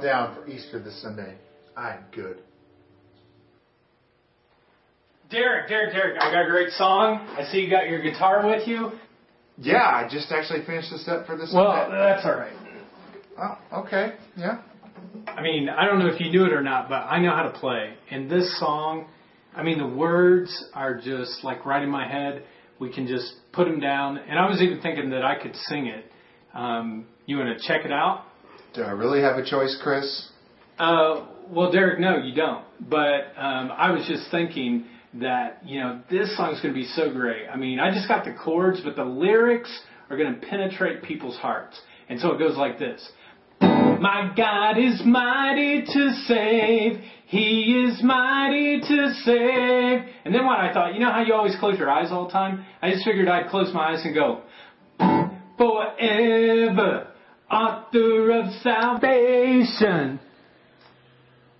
down for Easter this Sunday. I'm good. Derek, Derek, Derek, I got a great song. I see you got your guitar with you. Yeah, I just actually finished this up for this. Well, Sunday. that's all right. Oh, okay. Yeah. I mean, I don't know if you knew it or not, but I know how to play. And this song, I mean, the words are just like right in my head. We can just put them down. And I was even thinking that I could sing it. Um, you want to check it out? Do I really have a choice, Chris? Uh, well, Derek, no, you don't. But um, I was just thinking that you know this song's going to be so great. I mean, I just got the chords, but the lyrics are going to penetrate people's hearts. And so it goes like this. My God is mighty to save. He is mighty to save. And then what I thought, you know how you always close your eyes all the time? I just figured I'd close my eyes and go, forever author of salvation.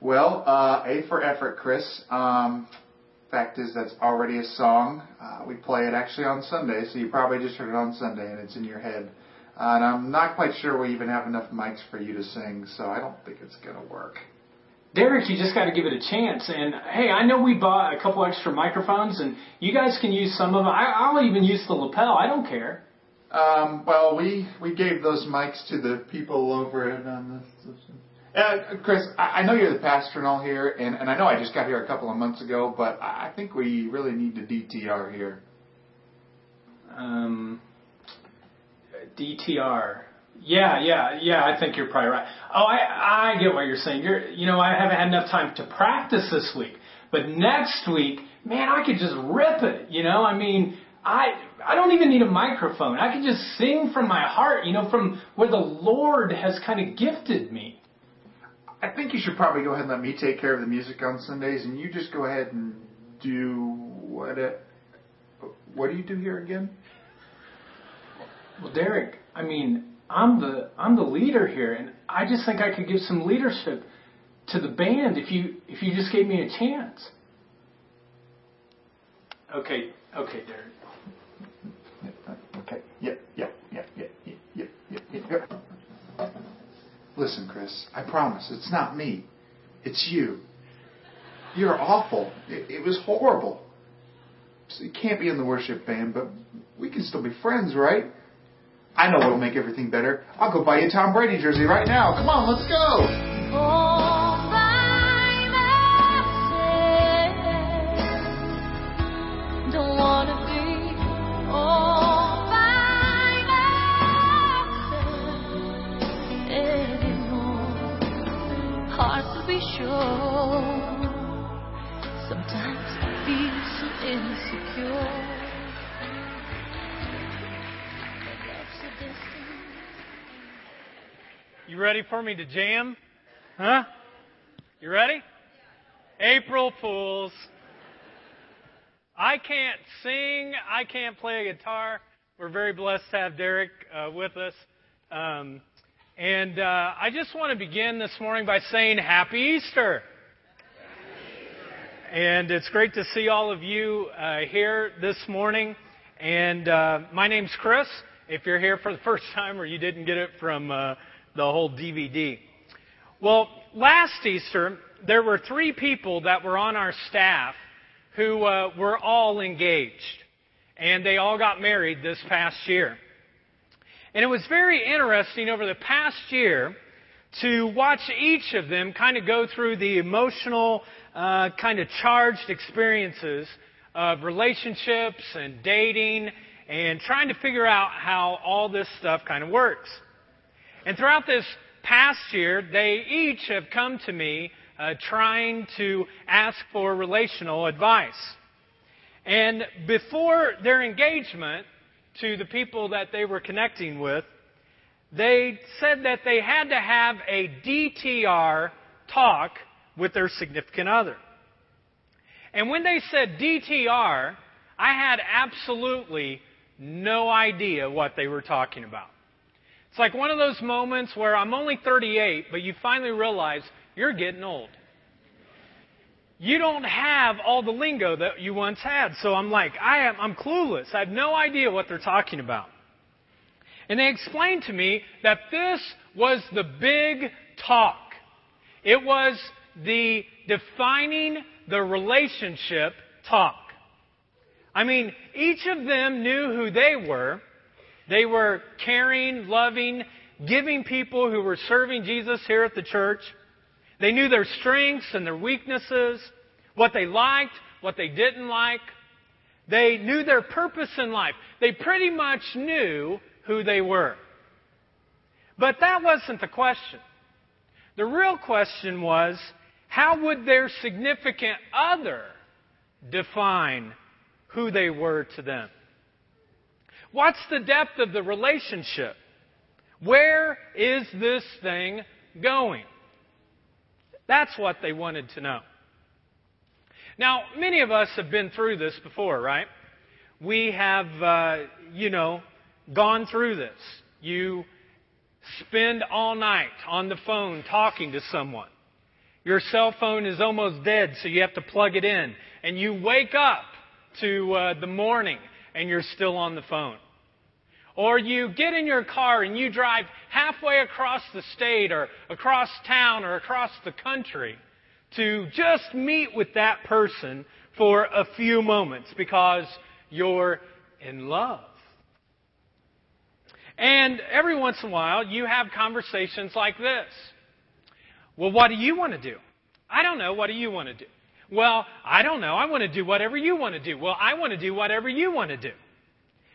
Well, uh, A for effort, Chris. Um, fact is, that's already a song. Uh, we play it actually on Sunday, so you probably just heard it on Sunday and it's in your head. Uh, and I'm not quite sure we even have enough mics for you to sing, so I don't think it's going to work. Derek, you just got to give it a chance. And hey, I know we bought a couple extra microphones, and you guys can use some of them. I, I'll even use the lapel. I don't care. Um, well, we, we gave those mics to the people over at um, uh, Chris, I, know you're the pastor and all here, and, and I know I just got here a couple of months ago, but I, think we really need to DTR here. Um, DTR. Yeah, yeah, yeah. I think you're probably right. Oh, I I get what you're saying. You're, you know, I haven't had enough time to practice this week, but next week, man, I could just rip it. You know, I mean, I I don't even need a microphone. I can just sing from my heart, you know, from where the Lord has kind of gifted me. I think you should probably go ahead and let me take care of the music on Sundays, and you just go ahead and do what? It, what do you do here again? Well, Derek, I mean, I'm the I'm the leader here, and I just think I could give some leadership to the band if you if you just gave me a chance. Okay, okay, Derek. Okay. Yep. Yep. Yep. Yep. Yep. Yep. Yep. Yep. Listen, Chris. I promise it's not me. It's you. You're awful. It, it was horrible. So you can't be in the worship band, but we can still be friends, right? I know what'll make everything better. I'll go buy you a Tom Brady jersey right now. Come on, let's go. All for me to jam? Huh? You ready? April Fools. I can't sing. I can't play a guitar. We're very blessed to have Derek uh, with us. Um, and uh, I just want to begin this morning by saying Happy Easter. And it's great to see all of you uh, here this morning. And uh, my name's Chris. If you're here for the first time or you didn't get it from uh, the whole DVD. Well, last Easter, there were three people that were on our staff who uh, were all engaged. And they all got married this past year. And it was very interesting over the past year to watch each of them kind of go through the emotional, uh, kind of charged experiences of relationships and dating and trying to figure out how all this stuff kind of works. And throughout this past year, they each have come to me uh, trying to ask for relational advice. And before their engagement to the people that they were connecting with, they said that they had to have a DTR talk with their significant other. And when they said DTR, I had absolutely no idea what they were talking about. It's like one of those moments where I'm only 38, but you finally realize you're getting old. You don't have all the lingo that you once had. So I'm like, I am, I'm clueless. I have no idea what they're talking about. And they explained to me that this was the big talk. It was the defining the relationship talk. I mean, each of them knew who they were. They were caring, loving, giving people who were serving Jesus here at the church. They knew their strengths and their weaknesses, what they liked, what they didn't like. They knew their purpose in life. They pretty much knew who they were. But that wasn't the question. The real question was how would their significant other define who they were to them? What's the depth of the relationship? Where is this thing going? That's what they wanted to know. Now, many of us have been through this before, right? We have, uh, you know, gone through this. You spend all night on the phone talking to someone. Your cell phone is almost dead, so you have to plug it in. And you wake up to uh, the morning and you're still on the phone. Or you get in your car and you drive halfway across the state or across town or across the country to just meet with that person for a few moments because you're in love. And every once in a while, you have conversations like this. Well, what do you want to do? I don't know. What do you want to do? Well, I don't know. I want to do whatever you want to do. Well, I want to do whatever you want to do.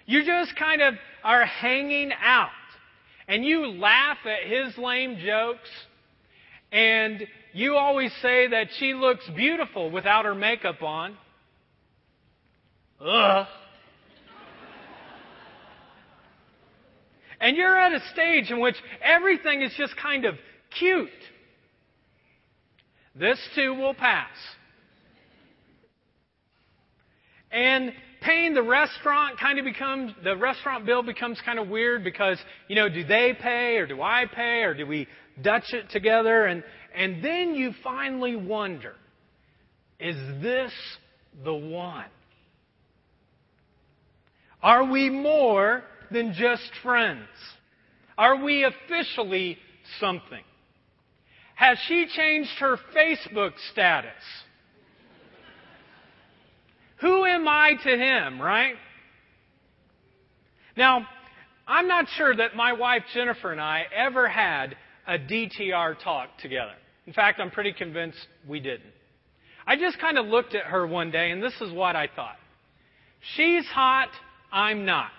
You just kind of are hanging out. And you laugh at his lame jokes. And you always say that she looks beautiful without her makeup on. Ugh. And you're at a stage in which everything is just kind of cute. This too will pass. And paying the restaurant kind of becomes, the restaurant bill becomes kind of weird because, you know, do they pay or do I pay or do we Dutch it together? And, and then you finally wonder, is this the one? Are we more than just friends? Are we officially something? Has she changed her Facebook status? Who am I to him, right? Now, I'm not sure that my wife Jennifer and I ever had a DTR talk together. In fact, I'm pretty convinced we didn't. I just kind of looked at her one day and this is what I thought. She's hot, I'm not.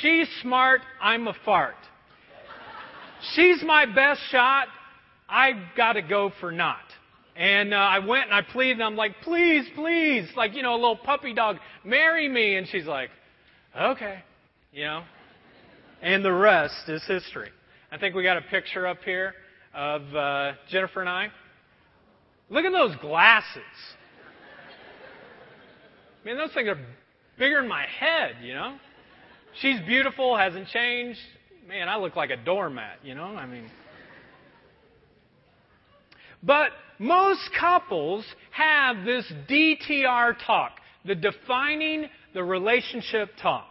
She's smart, I'm a fart. She's my best shot, I've got to go for not. And uh, I went and I pleaded, and I'm like, please, please, like, you know, a little puppy dog, marry me. And she's like, okay, you know. And the rest is history. I think we got a picture up here of uh, Jennifer and I. Look at those glasses. I mean, those things are bigger than my head, you know. She's beautiful, hasn't changed. Man, I look like a doormat, you know. I mean. But most couples have this DTR talk, the defining the relationship talk.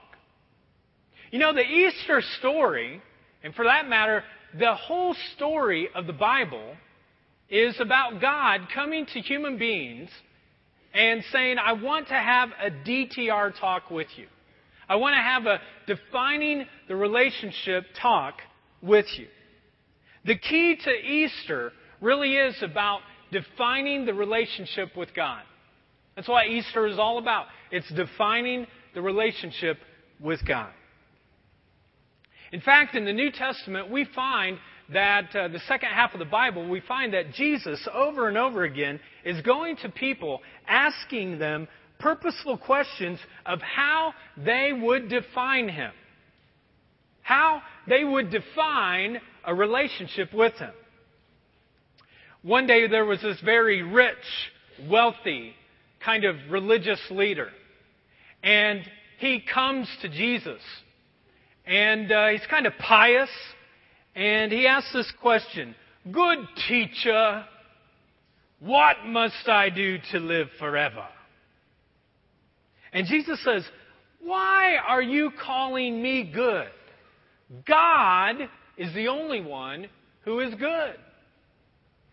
You know, the Easter story, and for that matter, the whole story of the Bible is about God coming to human beings and saying, I want to have a DTR talk with you. I want to have a defining the relationship talk with you. The key to Easter really is about defining the relationship with God. That's what Easter is all about. It's defining the relationship with God. In fact, in the New Testament, we find that uh, the second half of the Bible, we find that Jesus over and over again is going to people asking them purposeful questions of how they would define him, how they would define a relationship with him. One day there was this very rich, wealthy, kind of religious leader. And he comes to Jesus. And uh, he's kind of pious. And he asks this question Good teacher, what must I do to live forever? And Jesus says, Why are you calling me good? God is the only one who is good.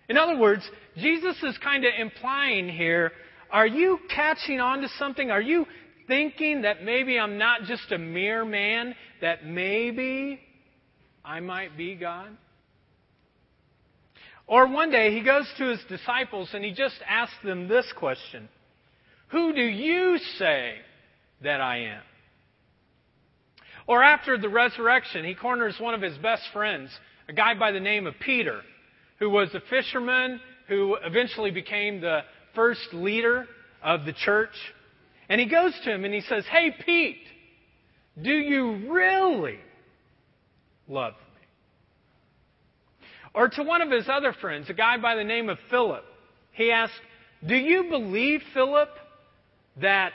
In other words, Jesus is kind of implying here are you catching on to something? Are you thinking that maybe I'm not just a mere man, that maybe I might be God? Or one day he goes to his disciples and he just asks them this question Who do you say that I am? Or after the resurrection, he corners one of his best friends, a guy by the name of Peter, who was a fisherman who eventually became the first leader of the church. And he goes to him and he says, Hey, Pete, do you really love me? Or to one of his other friends, a guy by the name of Philip, he asked, Do you believe, Philip, that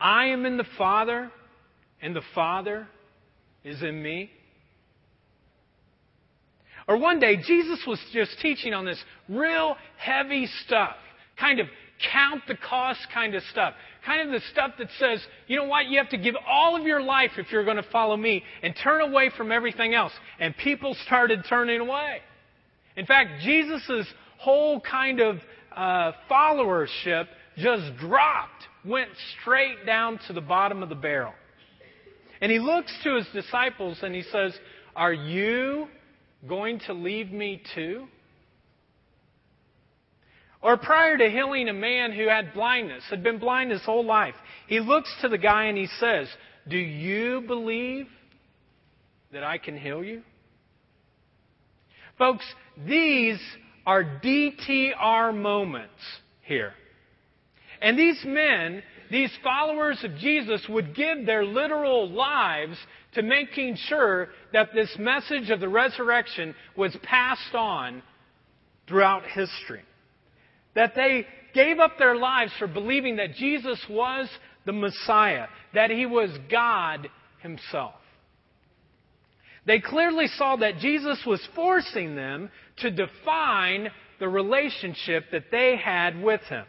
I am in the Father and the Father is in me? Or one day, Jesus was just teaching on this real heavy stuff, kind of count the cost kind of stuff. Kind of the stuff that says, you know what, you have to give all of your life if you're going to follow me and turn away from everything else. And people started turning away. In fact, Jesus' whole kind of uh, followership just dropped, went straight down to the bottom of the barrel. And he looks to his disciples and he says, Are you going to leave me too? Or prior to healing a man who had blindness, had been blind his whole life, he looks to the guy and he says, Do you believe that I can heal you? Folks, these are DTR moments here. And these men, these followers of Jesus, would give their literal lives to making sure that this message of the resurrection was passed on throughout history. That they gave up their lives for believing that Jesus was the Messiah, that he was God himself. They clearly saw that Jesus was forcing them to define the relationship that they had with him,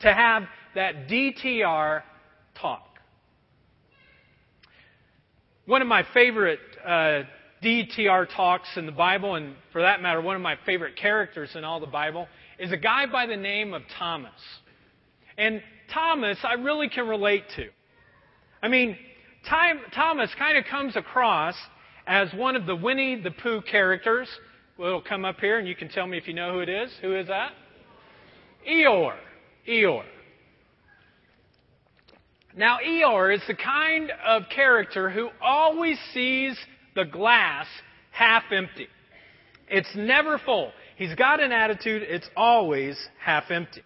to have that DTR talk. One of my favorite uh, DTR talks in the Bible, and for that matter, one of my favorite characters in all the Bible, is a guy by the name of Thomas. And Thomas, I really can relate to. I mean, Time, Thomas kind of comes across as one of the Winnie the Pooh characters. It'll come up here, and you can tell me if you know who it is. Who is that? Eeyore. Eeyore. Now, Eeyore is the kind of character who always sees the glass half empty. It's never full. He's got an attitude, it's always half empty.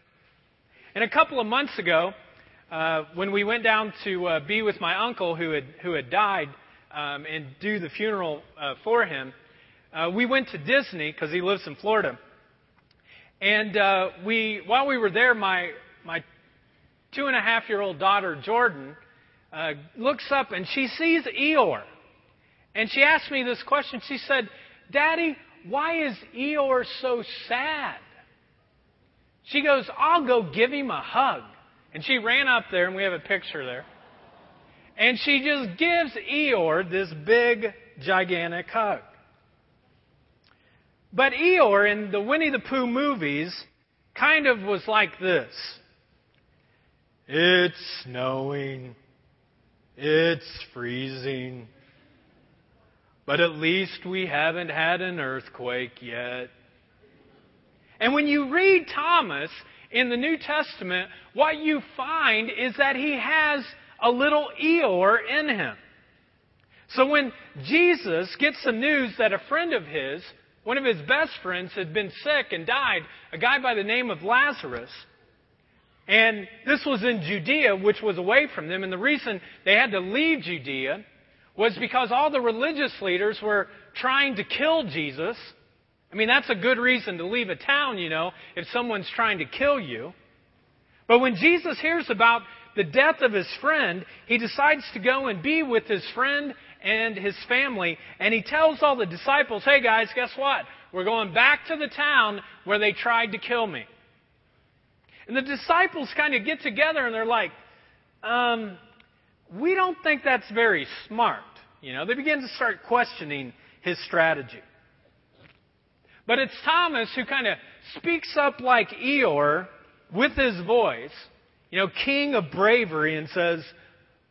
And a couple of months ago, uh, when we went down to uh, be with my uncle who had, who had died um, and do the funeral uh, for him, uh, we went to Disney because he lives in Florida. And uh, we, while we were there, my, my two and a half year old daughter, Jordan, uh, looks up and she sees Eeyore. And she asked me this question. She said, Daddy, why is Eeyore so sad? She goes, I'll go give him a hug. And she ran up there, and we have a picture there. And she just gives Eeyore this big, gigantic hug. But Eeyore in the Winnie the Pooh movies kind of was like this It's snowing. It's freezing. But at least we haven't had an earthquake yet. And when you read Thomas in the New Testament, what you find is that he has a little Eeyore in him. So when Jesus gets the news that a friend of his, one of his best friends, had been sick and died, a guy by the name of Lazarus, And this was in Judea, which was away from them. And the reason they had to leave Judea was because all the religious leaders were trying to kill Jesus. I mean, that's a good reason to leave a town, you know, if someone's trying to kill you. But when Jesus hears about the death of his friend, he decides to go and be with his friend and his family. And he tells all the disciples, hey guys, guess what? We're going back to the town where they tried to kill me. And the disciples kind of get together and they're like, um, we don't think that's very smart. You know, they begin to start questioning his strategy. But it's Thomas who kind of speaks up like Eeyore with his voice, you know, king of bravery, and says,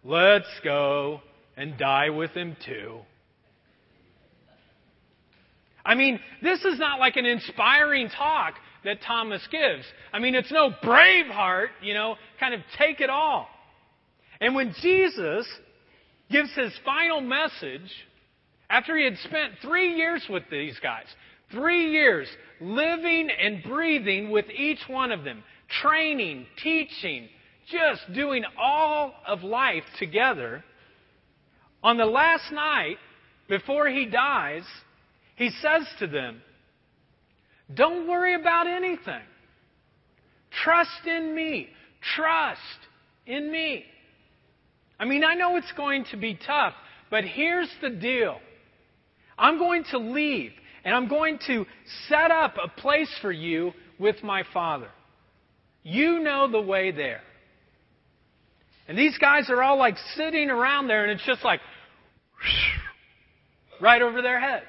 Let's go and die with him too. I mean, this is not like an inspiring talk that Thomas gives. I mean, it's no Braveheart, you know, kind of take it all. And when Jesus gives his final message, after he had spent three years with these guys, three years living and breathing with each one of them, training, teaching, just doing all of life together, on the last night before he dies, he says to them, Don't worry about anything. Trust in me. Trust in me. I mean, I know it's going to be tough, but here's the deal I'm going to leave, and I'm going to set up a place for you with my Father. You know the way there. And these guys are all like sitting around there, and it's just like right over their heads.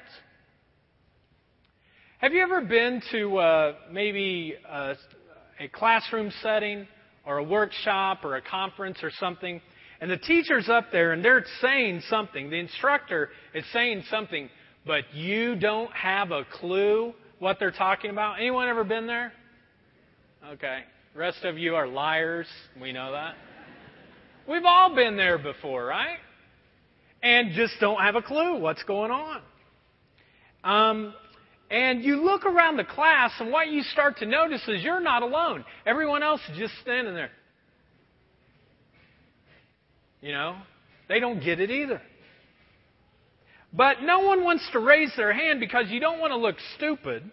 Have you ever been to uh, maybe a, a classroom setting or a workshop or a conference or something, and the teacher's up there and they're saying something, the instructor is saying something, but you don't have a clue what they're talking about? Anyone ever been there? Okay. Rest of you are liars. We know that. We've all been there before, right? And just don't have a clue what's going on. Um, and you look around the class, and what you start to notice is you're not alone. Everyone else is just standing there. You know, they don't get it either. But no one wants to raise their hand because you don't want to look stupid.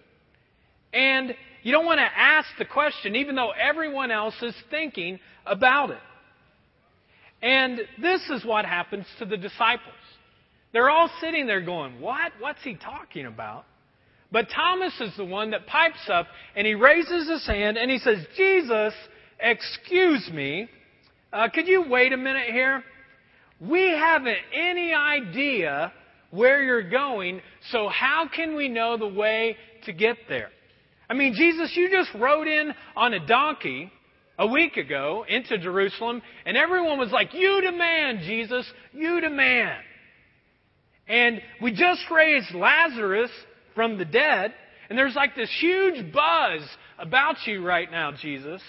And you don't want to ask the question, even though everyone else is thinking about it. And this is what happens to the disciples. They're all sitting there going, What? What's he talking about? But Thomas is the one that pipes up and he raises his hand and he says, Jesus, excuse me. Uh, could you wait a minute here? We haven't any idea where you're going, so how can we know the way to get there? I mean, Jesus, you just rode in on a donkey a week ago into Jerusalem, and everyone was like, You demand, Jesus, you demand. And we just raised Lazarus from the dead, and there's like this huge buzz about you right now, Jesus.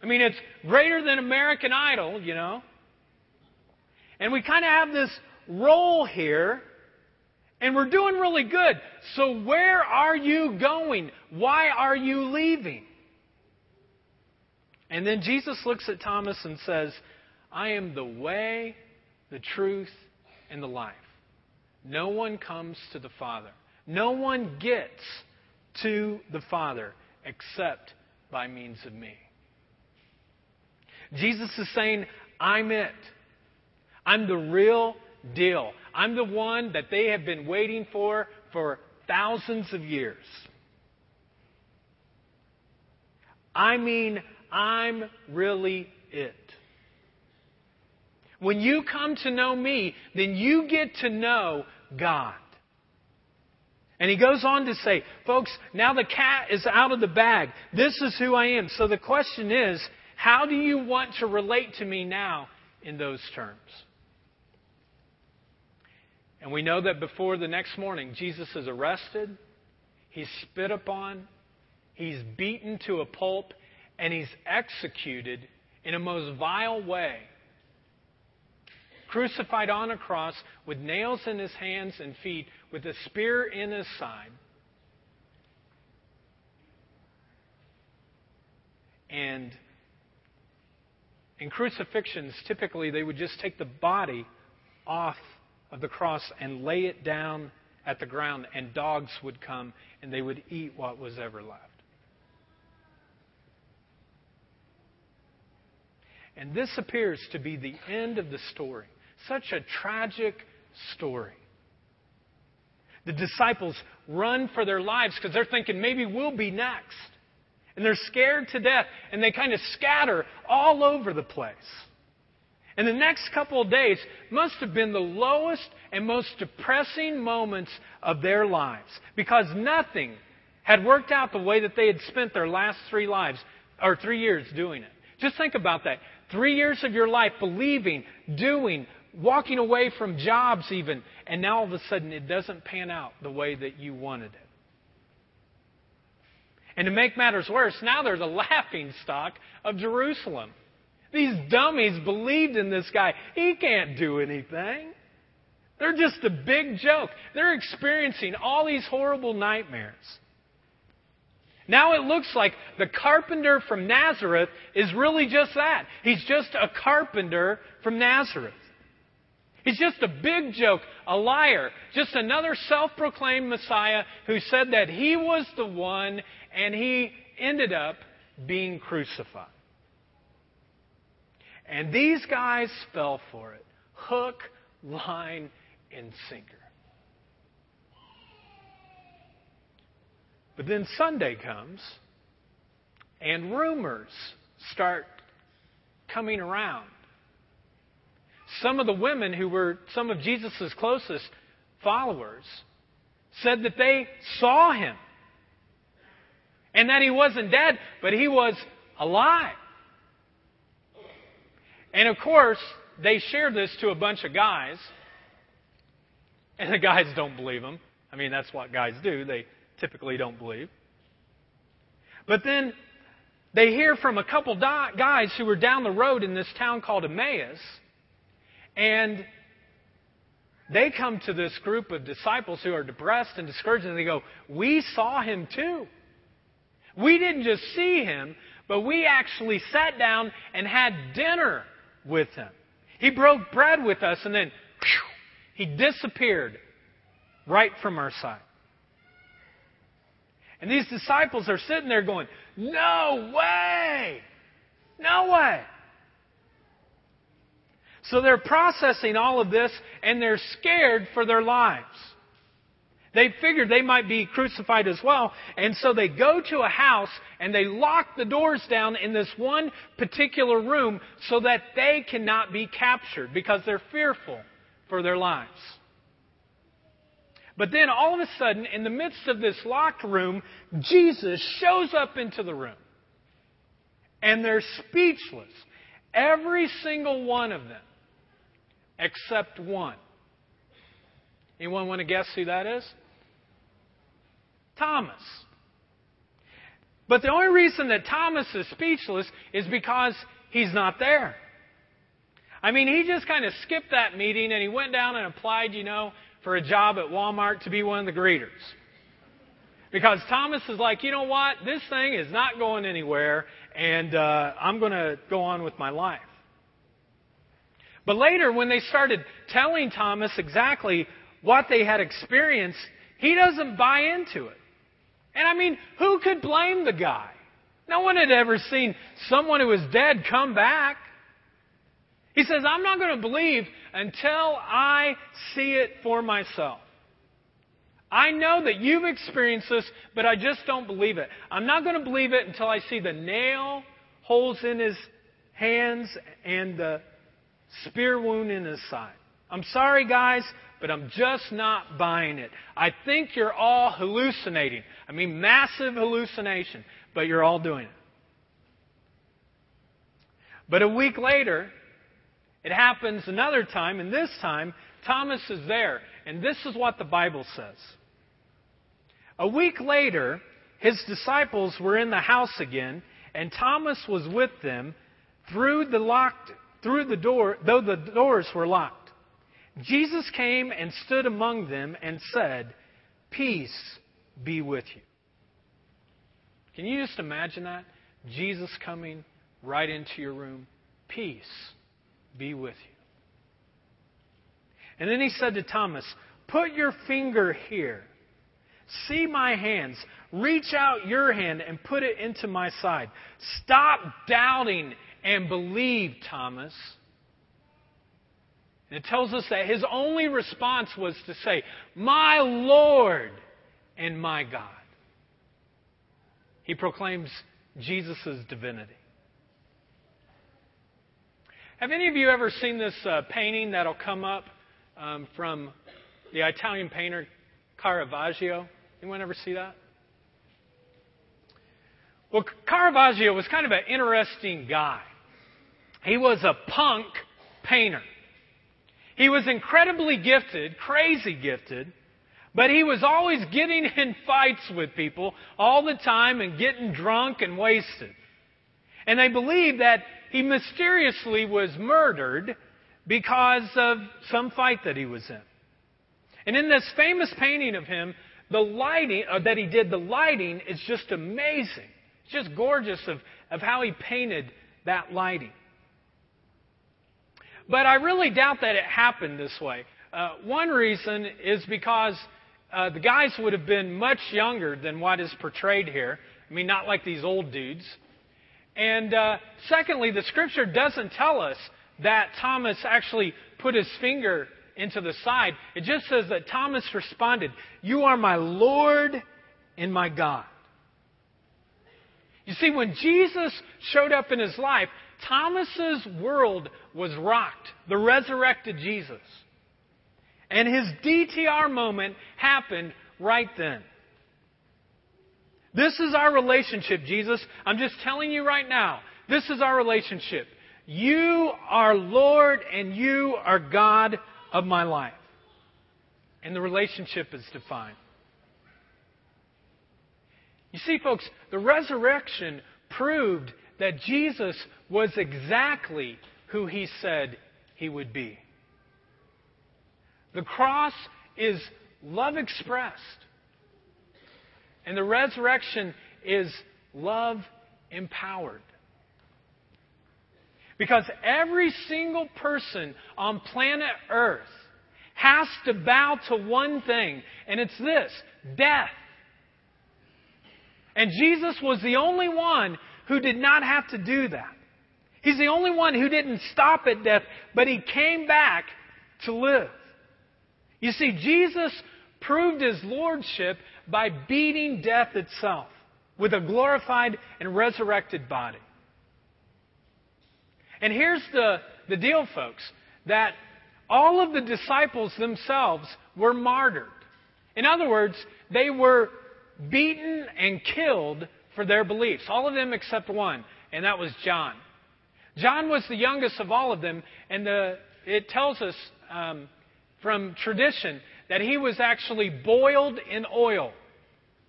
I mean, it's greater than American Idol, you know. And we kind of have this role here, and we're doing really good. So, where are you going? Why are you leaving? And then Jesus looks at Thomas and says, I am the way, the truth, and the life. No one comes to the Father. No one gets to the Father except by means of me. Jesus is saying, I'm it. I'm the real deal. I'm the one that they have been waiting for for thousands of years. I mean, I'm really it. When you come to know me, then you get to know God. And he goes on to say, folks, now the cat is out of the bag. This is who I am. So the question is, how do you want to relate to me now in those terms? And we know that before the next morning, Jesus is arrested, he's spit upon, he's beaten to a pulp, and he's executed in a most vile way. Crucified on a cross with nails in his hands and feet, with a spear in his side. And In crucifixions, typically they would just take the body off of the cross and lay it down at the ground, and dogs would come and they would eat what was ever left. And this appears to be the end of the story. Such a tragic story. The disciples run for their lives because they're thinking maybe we'll be next. And they're scared to death and they kind of scatter all over the place. And the next couple of days must have been the lowest and most depressing moments of their lives because nothing had worked out the way that they had spent their last three lives or three years doing it. Just think about that. Three years of your life believing, doing, walking away from jobs even, and now all of a sudden it doesn't pan out the way that you wanted it. And to make matters worse, now they're the laughing stock of Jerusalem. These dummies believed in this guy. He can't do anything. They're just a big joke. They're experiencing all these horrible nightmares. Now it looks like the carpenter from Nazareth is really just that. He's just a carpenter from Nazareth. He's just a big joke, a liar, just another self proclaimed Messiah who said that he was the one and he ended up being crucified. And these guys fell for it hook, line, and sinker. But then Sunday comes, and rumors start coming around. Some of the women who were some of Jesus' closest followers said that they saw him and that he wasn't dead, but he was alive. And of course, they share this to a bunch of guys, and the guys don't believe them. I mean, that's what guys do. They typically don't believe. But then they hear from a couple guys who were down the road in this town called Emmaus, and they come to this group of disciples who are depressed and discouraged, and they go, We saw him too. We didn't just see him, but we actually sat down and had dinner with him. He broke bread with us, and then whew, he disappeared right from our sight. And these disciples are sitting there going, No way! No way! So they're processing all of this and they're scared for their lives. They figured they might be crucified as well. And so they go to a house and they lock the doors down in this one particular room so that they cannot be captured because they're fearful for their lives. But then all of a sudden, in the midst of this locked room, Jesus shows up into the room. And they're speechless. Every single one of them, except one. Anyone want to guess who that is? Thomas. But the only reason that Thomas is speechless is because he's not there. I mean, he just kind of skipped that meeting and he went down and applied, you know, for a job at Walmart to be one of the greeters. Because Thomas is like, you know what? This thing is not going anywhere, and uh, I'm going to go on with my life. But later, when they started telling Thomas exactly what they had experienced, he doesn't buy into it. And I mean, who could blame the guy? No one had ever seen someone who was dead come back. He says, I'm not going to believe until I see it for myself. I know that you've experienced this, but I just don't believe it. I'm not going to believe it until I see the nail holes in his hands and the spear wound in his side. I'm sorry, guys, but I'm just not buying it. I think you're all hallucinating. I mean, massive hallucination, but you're all doing it. But a week later, it happens another time, and this time, Thomas is there. And this is what the Bible says. A week later, his disciples were in the house again, and Thomas was with them through the locked through the door, though the doors were locked. Jesus came and stood among them and said, Peace be with you. Can you just imagine that? Jesus coming right into your room. peace be with you. And then he said to Thomas, Put your finger here. See my hands. Reach out your hand and put it into my side. Stop doubting and believe, Thomas. And it tells us that his only response was to say, My Lord and my God. He proclaims Jesus' divinity. Have any of you ever seen this uh, painting that'll come up um, from the Italian painter Caravaggio? Anyone ever see that? Well, Caravaggio was kind of an interesting guy. He was a punk painter. He was incredibly gifted, crazy gifted, but he was always getting in fights with people all the time and getting drunk and wasted. And they believe that he mysteriously was murdered because of some fight that he was in. And in this famous painting of him, the lighting uh, that he did, the lighting is just amazing. It's just gorgeous of, of how he painted that lighting. But I really doubt that it happened this way. Uh, one reason is because uh, the guys would have been much younger than what is portrayed here. I mean, not like these old dudes. And uh, secondly, the scripture doesn't tell us that Thomas actually put his finger into the side. It just says that Thomas responded, You are my Lord and my God. You see, when Jesus showed up in his life, Thomas's world was rocked. The resurrected Jesus. And his DTR moment happened right then. This is our relationship, Jesus. I'm just telling you right now. This is our relationship. You are Lord and you are God of my life. And the relationship is defined. You see, folks, the resurrection proved that Jesus was exactly who he said he would be. The cross is love expressed, and the resurrection is love empowered. Because every single person on planet Earth has to bow to one thing, and it's this death. And Jesus was the only one who did not have to do that. He's the only one who didn't stop at death, but he came back to live. You see, Jesus proved his lordship by beating death itself with a glorified and resurrected body. And here's the, the deal, folks, that all of the disciples themselves were martyred. In other words, they were beaten and killed for their beliefs. All of them except one, and that was John. John was the youngest of all of them, and the, it tells us um, from tradition that he was actually boiled in oil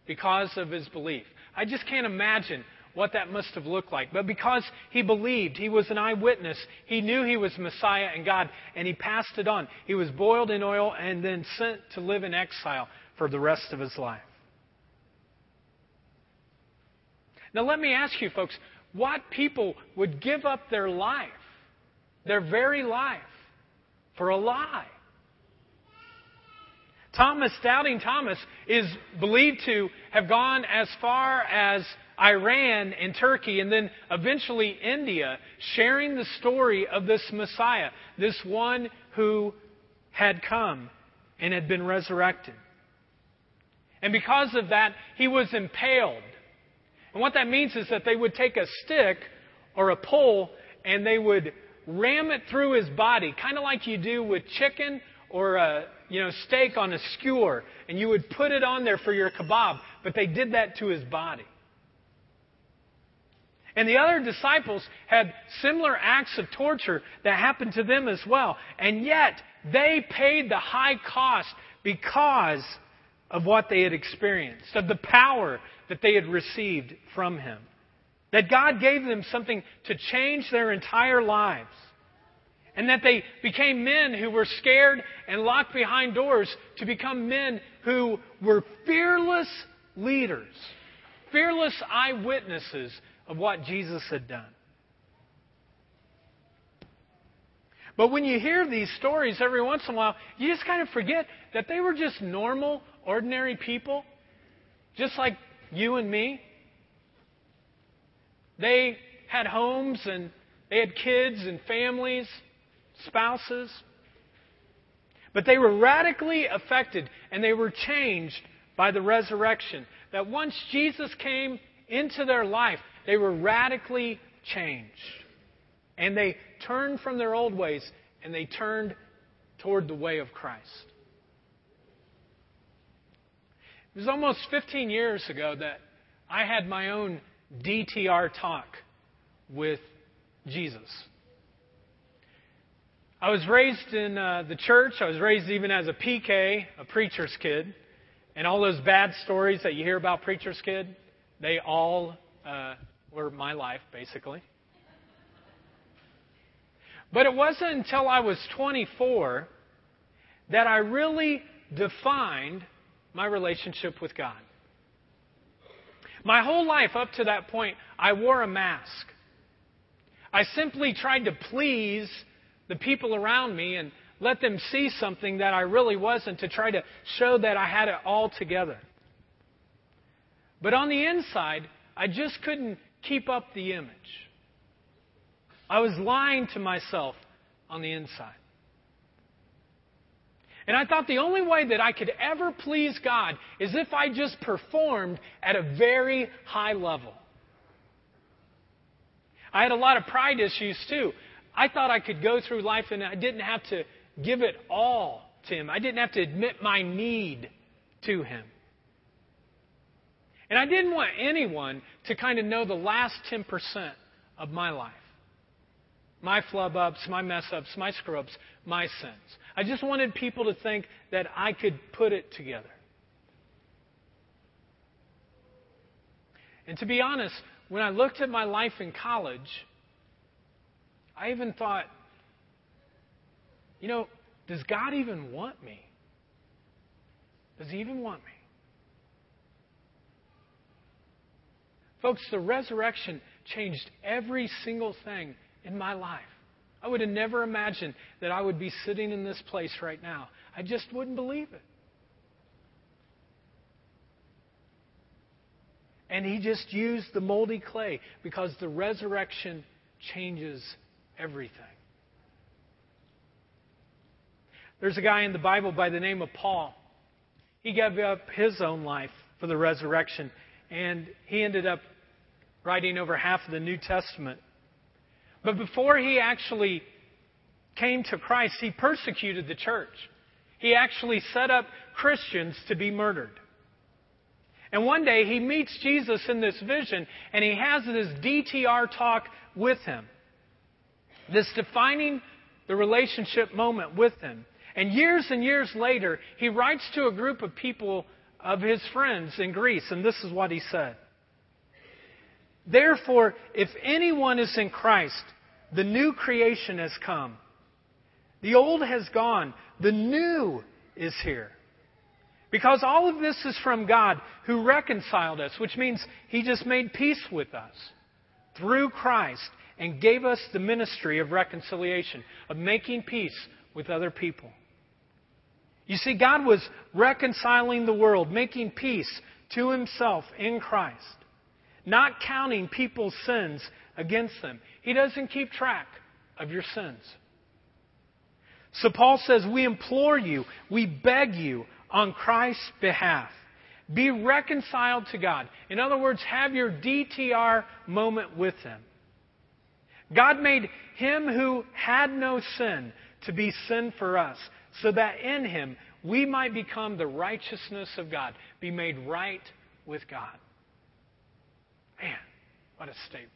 because of his belief. I just can't imagine what that must have looked like. But because he believed, he was an eyewitness, he knew he was Messiah and God, and he passed it on. He was boiled in oil and then sent to live in exile for the rest of his life. Now, let me ask you, folks, what people would give up their life, their very life, for a lie? Thomas, doubting Thomas, is believed to have gone as far as Iran and Turkey and then eventually India, sharing the story of this Messiah, this one who had come and had been resurrected. And because of that, he was impaled and what that means is that they would take a stick or a pole and they would ram it through his body, kind of like you do with chicken or a you know steak on a skewer, and you would put it on there for your kebab. But they did that to his body. And the other disciples had similar acts of torture that happened to them as well. And yet, they paid the high cost because of what they had experienced, of the power that they had received from Him. That God gave them something to change their entire lives. And that they became men who were scared and locked behind doors to become men who were fearless leaders, fearless eyewitnesses of what Jesus had done. But when you hear these stories every once in a while, you just kind of forget that they were just normal, ordinary people, just like you and me. They had homes and they had kids and families, spouses. But they were radically affected and they were changed by the resurrection. That once Jesus came into their life, they were radically changed. And they turned from their old ways and they turned toward the way of Christ. It was almost 15 years ago that I had my own DTR talk with Jesus. I was raised in uh, the church. I was raised even as a PK, a preacher's kid. And all those bad stories that you hear about preacher's kid, they all uh, were my life, basically. But it wasn't until I was 24 that I really defined my relationship with God. My whole life up to that point, I wore a mask. I simply tried to please the people around me and let them see something that I really wasn't to try to show that I had it all together. But on the inside, I just couldn't keep up the image. I was lying to myself on the inside. And I thought the only way that I could ever please God is if I just performed at a very high level. I had a lot of pride issues too. I thought I could go through life and I didn't have to give it all to Him. I didn't have to admit my need to Him. And I didn't want anyone to kind of know the last 10% of my life my flub ups, my mess ups, my screw ups, my sins. I just wanted people to think that I could put it together. And to be honest, when I looked at my life in college, I even thought, you know, does God even want me? Does He even want me? Folks, the resurrection changed every single thing in my life. I would have never imagined that I would be sitting in this place right now. I just wouldn't believe it. And he just used the moldy clay because the resurrection changes everything. There's a guy in the Bible by the name of Paul. He gave up his own life for the resurrection, and he ended up writing over half of the New Testament. But before he actually came to Christ, he persecuted the church. He actually set up Christians to be murdered. And one day he meets Jesus in this vision and he has this DTR talk with him. This defining the relationship moment with him. And years and years later, he writes to a group of people of his friends in Greece, and this is what he said. Therefore, if anyone is in Christ, the new creation has come. The old has gone. The new is here. Because all of this is from God who reconciled us, which means He just made peace with us through Christ and gave us the ministry of reconciliation, of making peace with other people. You see, God was reconciling the world, making peace to Himself in Christ, not counting people's sins against them. He doesn't keep track of your sins. So Paul says, We implore you, we beg you on Christ's behalf. Be reconciled to God. In other words, have your DTR moment with Him. God made Him who had no sin to be sin for us, so that in Him we might become the righteousness of God, be made right with God. Man, what a statement.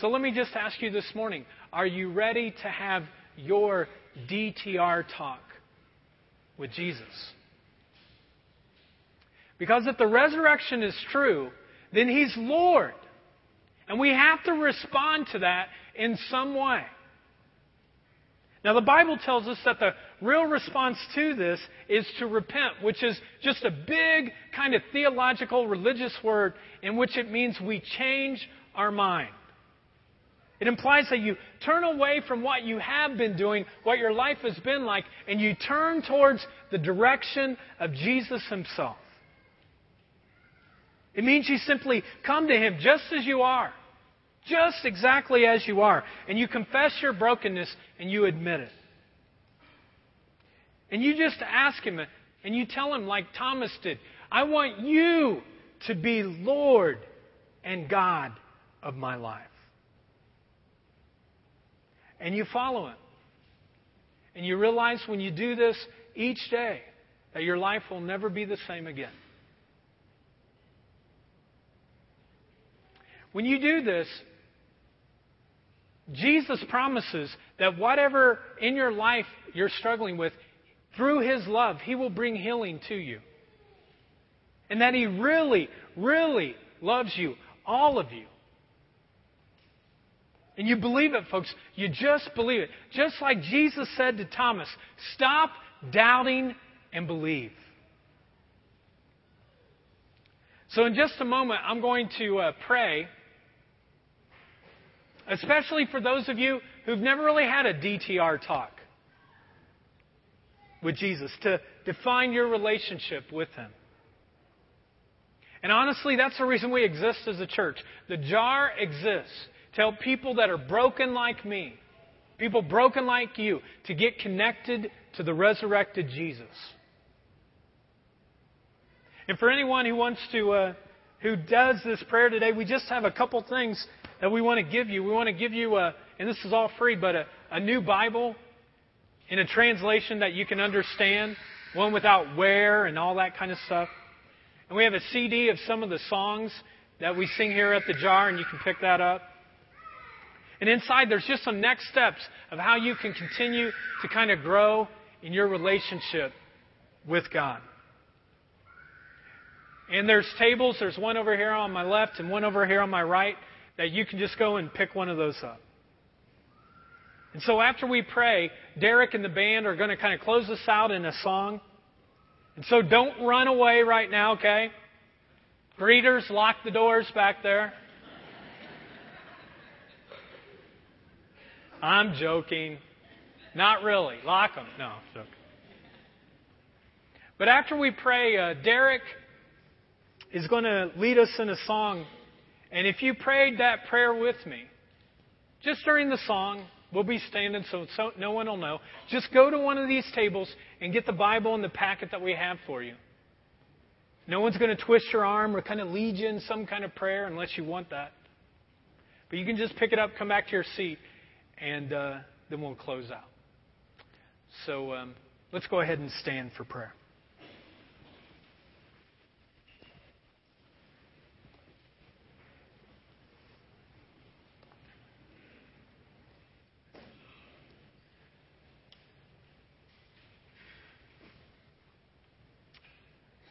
So let me just ask you this morning are you ready to have your DTR talk with Jesus? Because if the resurrection is true, then He's Lord. And we have to respond to that in some way. Now, the Bible tells us that the real response to this is to repent, which is just a big kind of theological religious word in which it means we change our mind. It implies that you turn away from what you have been doing, what your life has been like, and you turn towards the direction of Jesus Himself. It means you simply come to Him just as you are, just exactly as you are, and you confess your brokenness and you admit it. And you just ask Him and you tell Him, like Thomas did, I want you to be Lord and God of my life and you follow Him. And you realize when you do this each day that your life will never be the same again. When you do this, Jesus promises that whatever in your life you're struggling with, through His love, He will bring healing to you. And that He really, really loves you, all of you. And you believe it, folks. You just believe it. Just like Jesus said to Thomas, stop doubting and believe. So, in just a moment, I'm going to uh, pray, especially for those of you who've never really had a DTR talk with Jesus, to define your relationship with Him. And honestly, that's the reason we exist as a church. The jar exists Tell people that are broken like me, people broken like you, to get connected to the resurrected Jesus. And for anyone who wants to, uh, who does this prayer today, we just have a couple things that we want to give you. We want to give you, a, and this is all free, but a, a new Bible in a translation that you can understand, one without wear and all that kind of stuff. And we have a CD of some of the songs that we sing here at the jar, and you can pick that up. And inside, there's just some next steps of how you can continue to kind of grow in your relationship with God. And there's tables, there's one over here on my left and one over here on my right, that you can just go and pick one of those up. And so after we pray, Derek and the band are going to kind of close us out in a song. And so don't run away right now, okay? Greeters, lock the doors back there. I'm joking. Not really. Lock them. No, joking. But after we pray, uh, Derek is going to lead us in a song. And if you prayed that prayer with me, just during the song, we'll be standing so, so no one will know. Just go to one of these tables and get the Bible and the packet that we have for you. No one's going to twist your arm or kind of lead you in some kind of prayer unless you want that. But you can just pick it up, come back to your seat, and uh, then we'll close out. So um, let's go ahead and stand for prayer.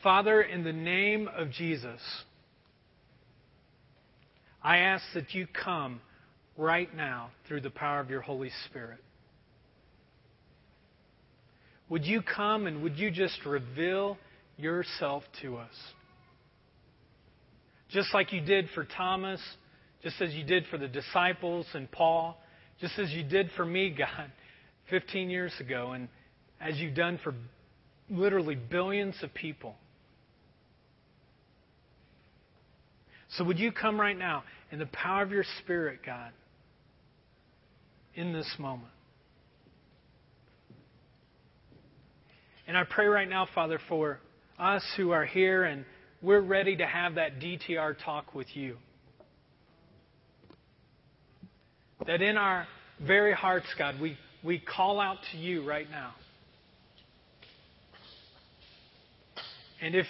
Father, in the name of Jesus, I ask that you come right now through the power of your Holy Spirit. Would you come and would you just reveal yourself to us? Just like you did for Thomas, just as you did for the disciples and Paul, just as you did for me, God, 15 years ago, and as you've done for literally billions of people. So, would you come right now in the power of your Spirit, God? In this moment. And I pray right now, Father, for us who are here and we're ready to have that DTR talk with you. That in our very hearts, God, we, we call out to you right now. And if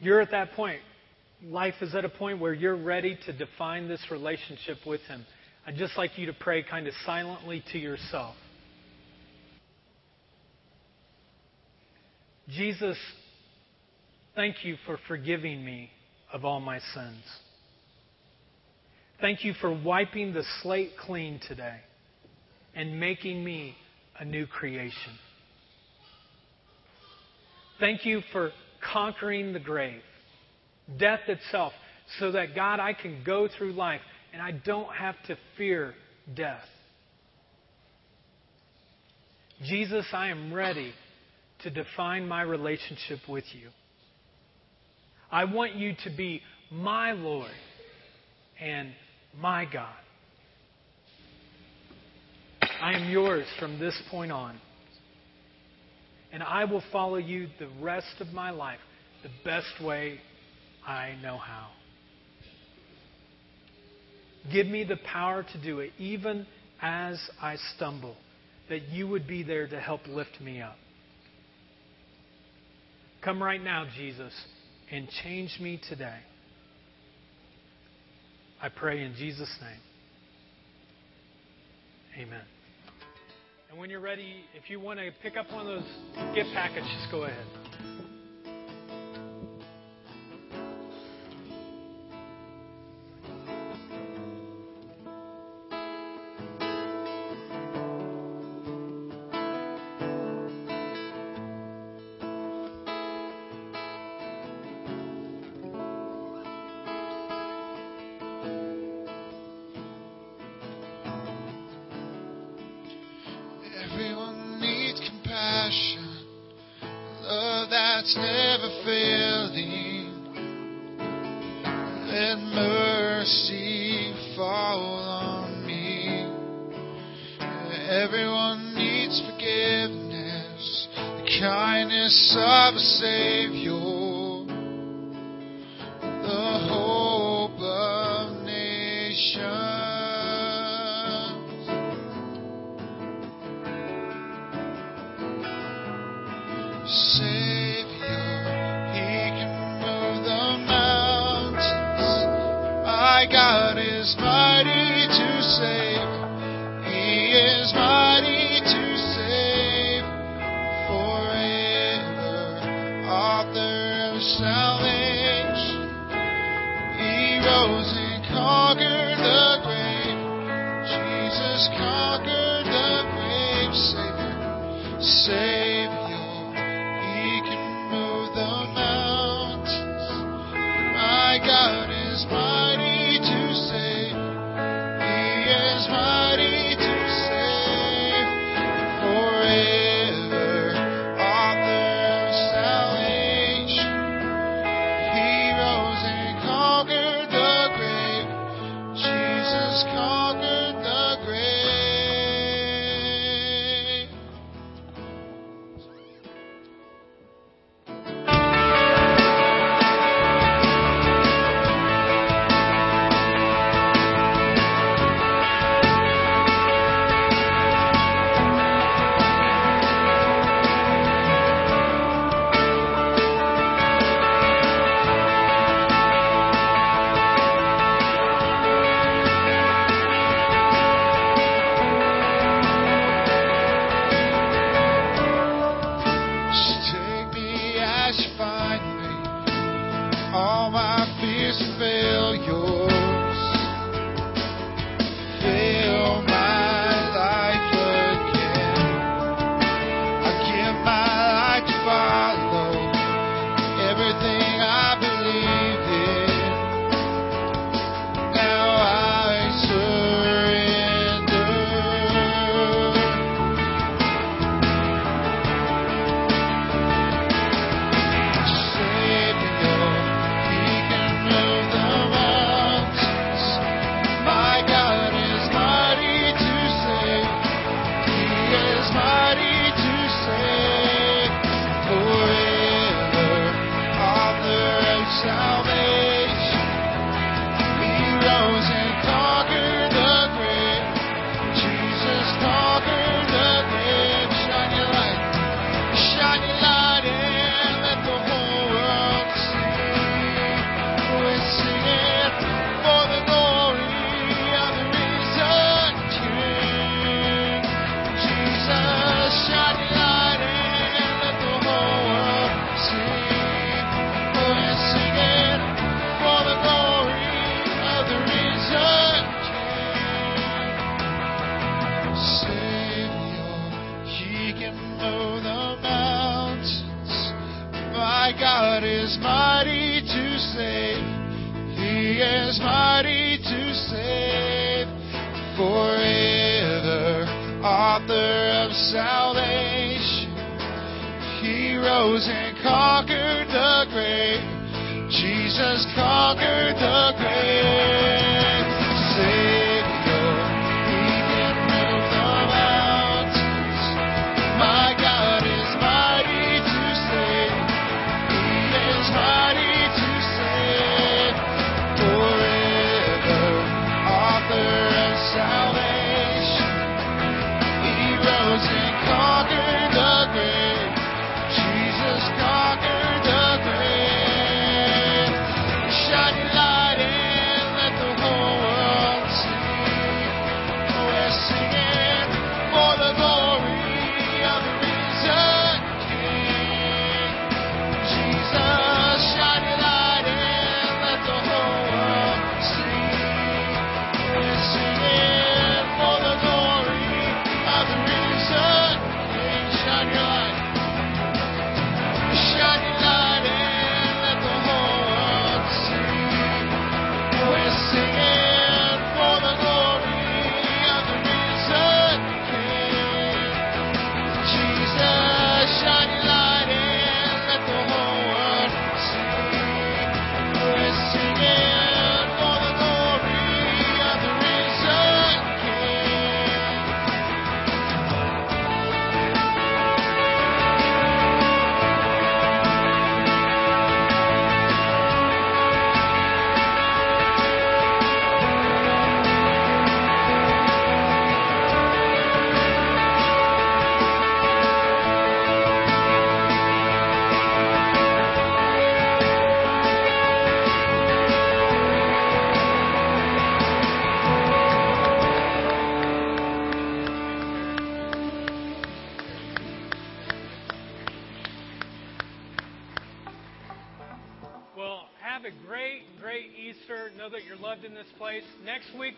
you're at that point, life is at a point where you're ready to define this relationship with Him. I'd just like you to pray kind of silently to yourself. Jesus, thank you for forgiving me of all my sins. Thank you for wiping the slate clean today and making me a new creation. Thank you for conquering the grave, death itself, so that God, I can go through life and I don't have to fear death. Jesus, I am ready to define my relationship with you. I want you to be my Lord and my God. I am yours from this point on. And I will follow you the rest of my life the best way I know how. Give me the power to do it, even as I stumble, that you would be there to help lift me up. Come right now, Jesus, and change me today. I pray in Jesus' name. Amen. And when you're ready, if you want to pick up one of those gift packets, just go ahead. Kindness of Savior,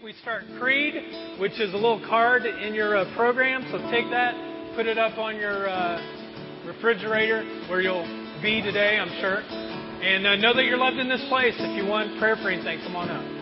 we start Creed, which is a little card in your uh, program. So take that, put it up on your uh, refrigerator where you'll be today, I'm sure. And uh, know that you're loved in this place. If you want prayer for anything, come on up.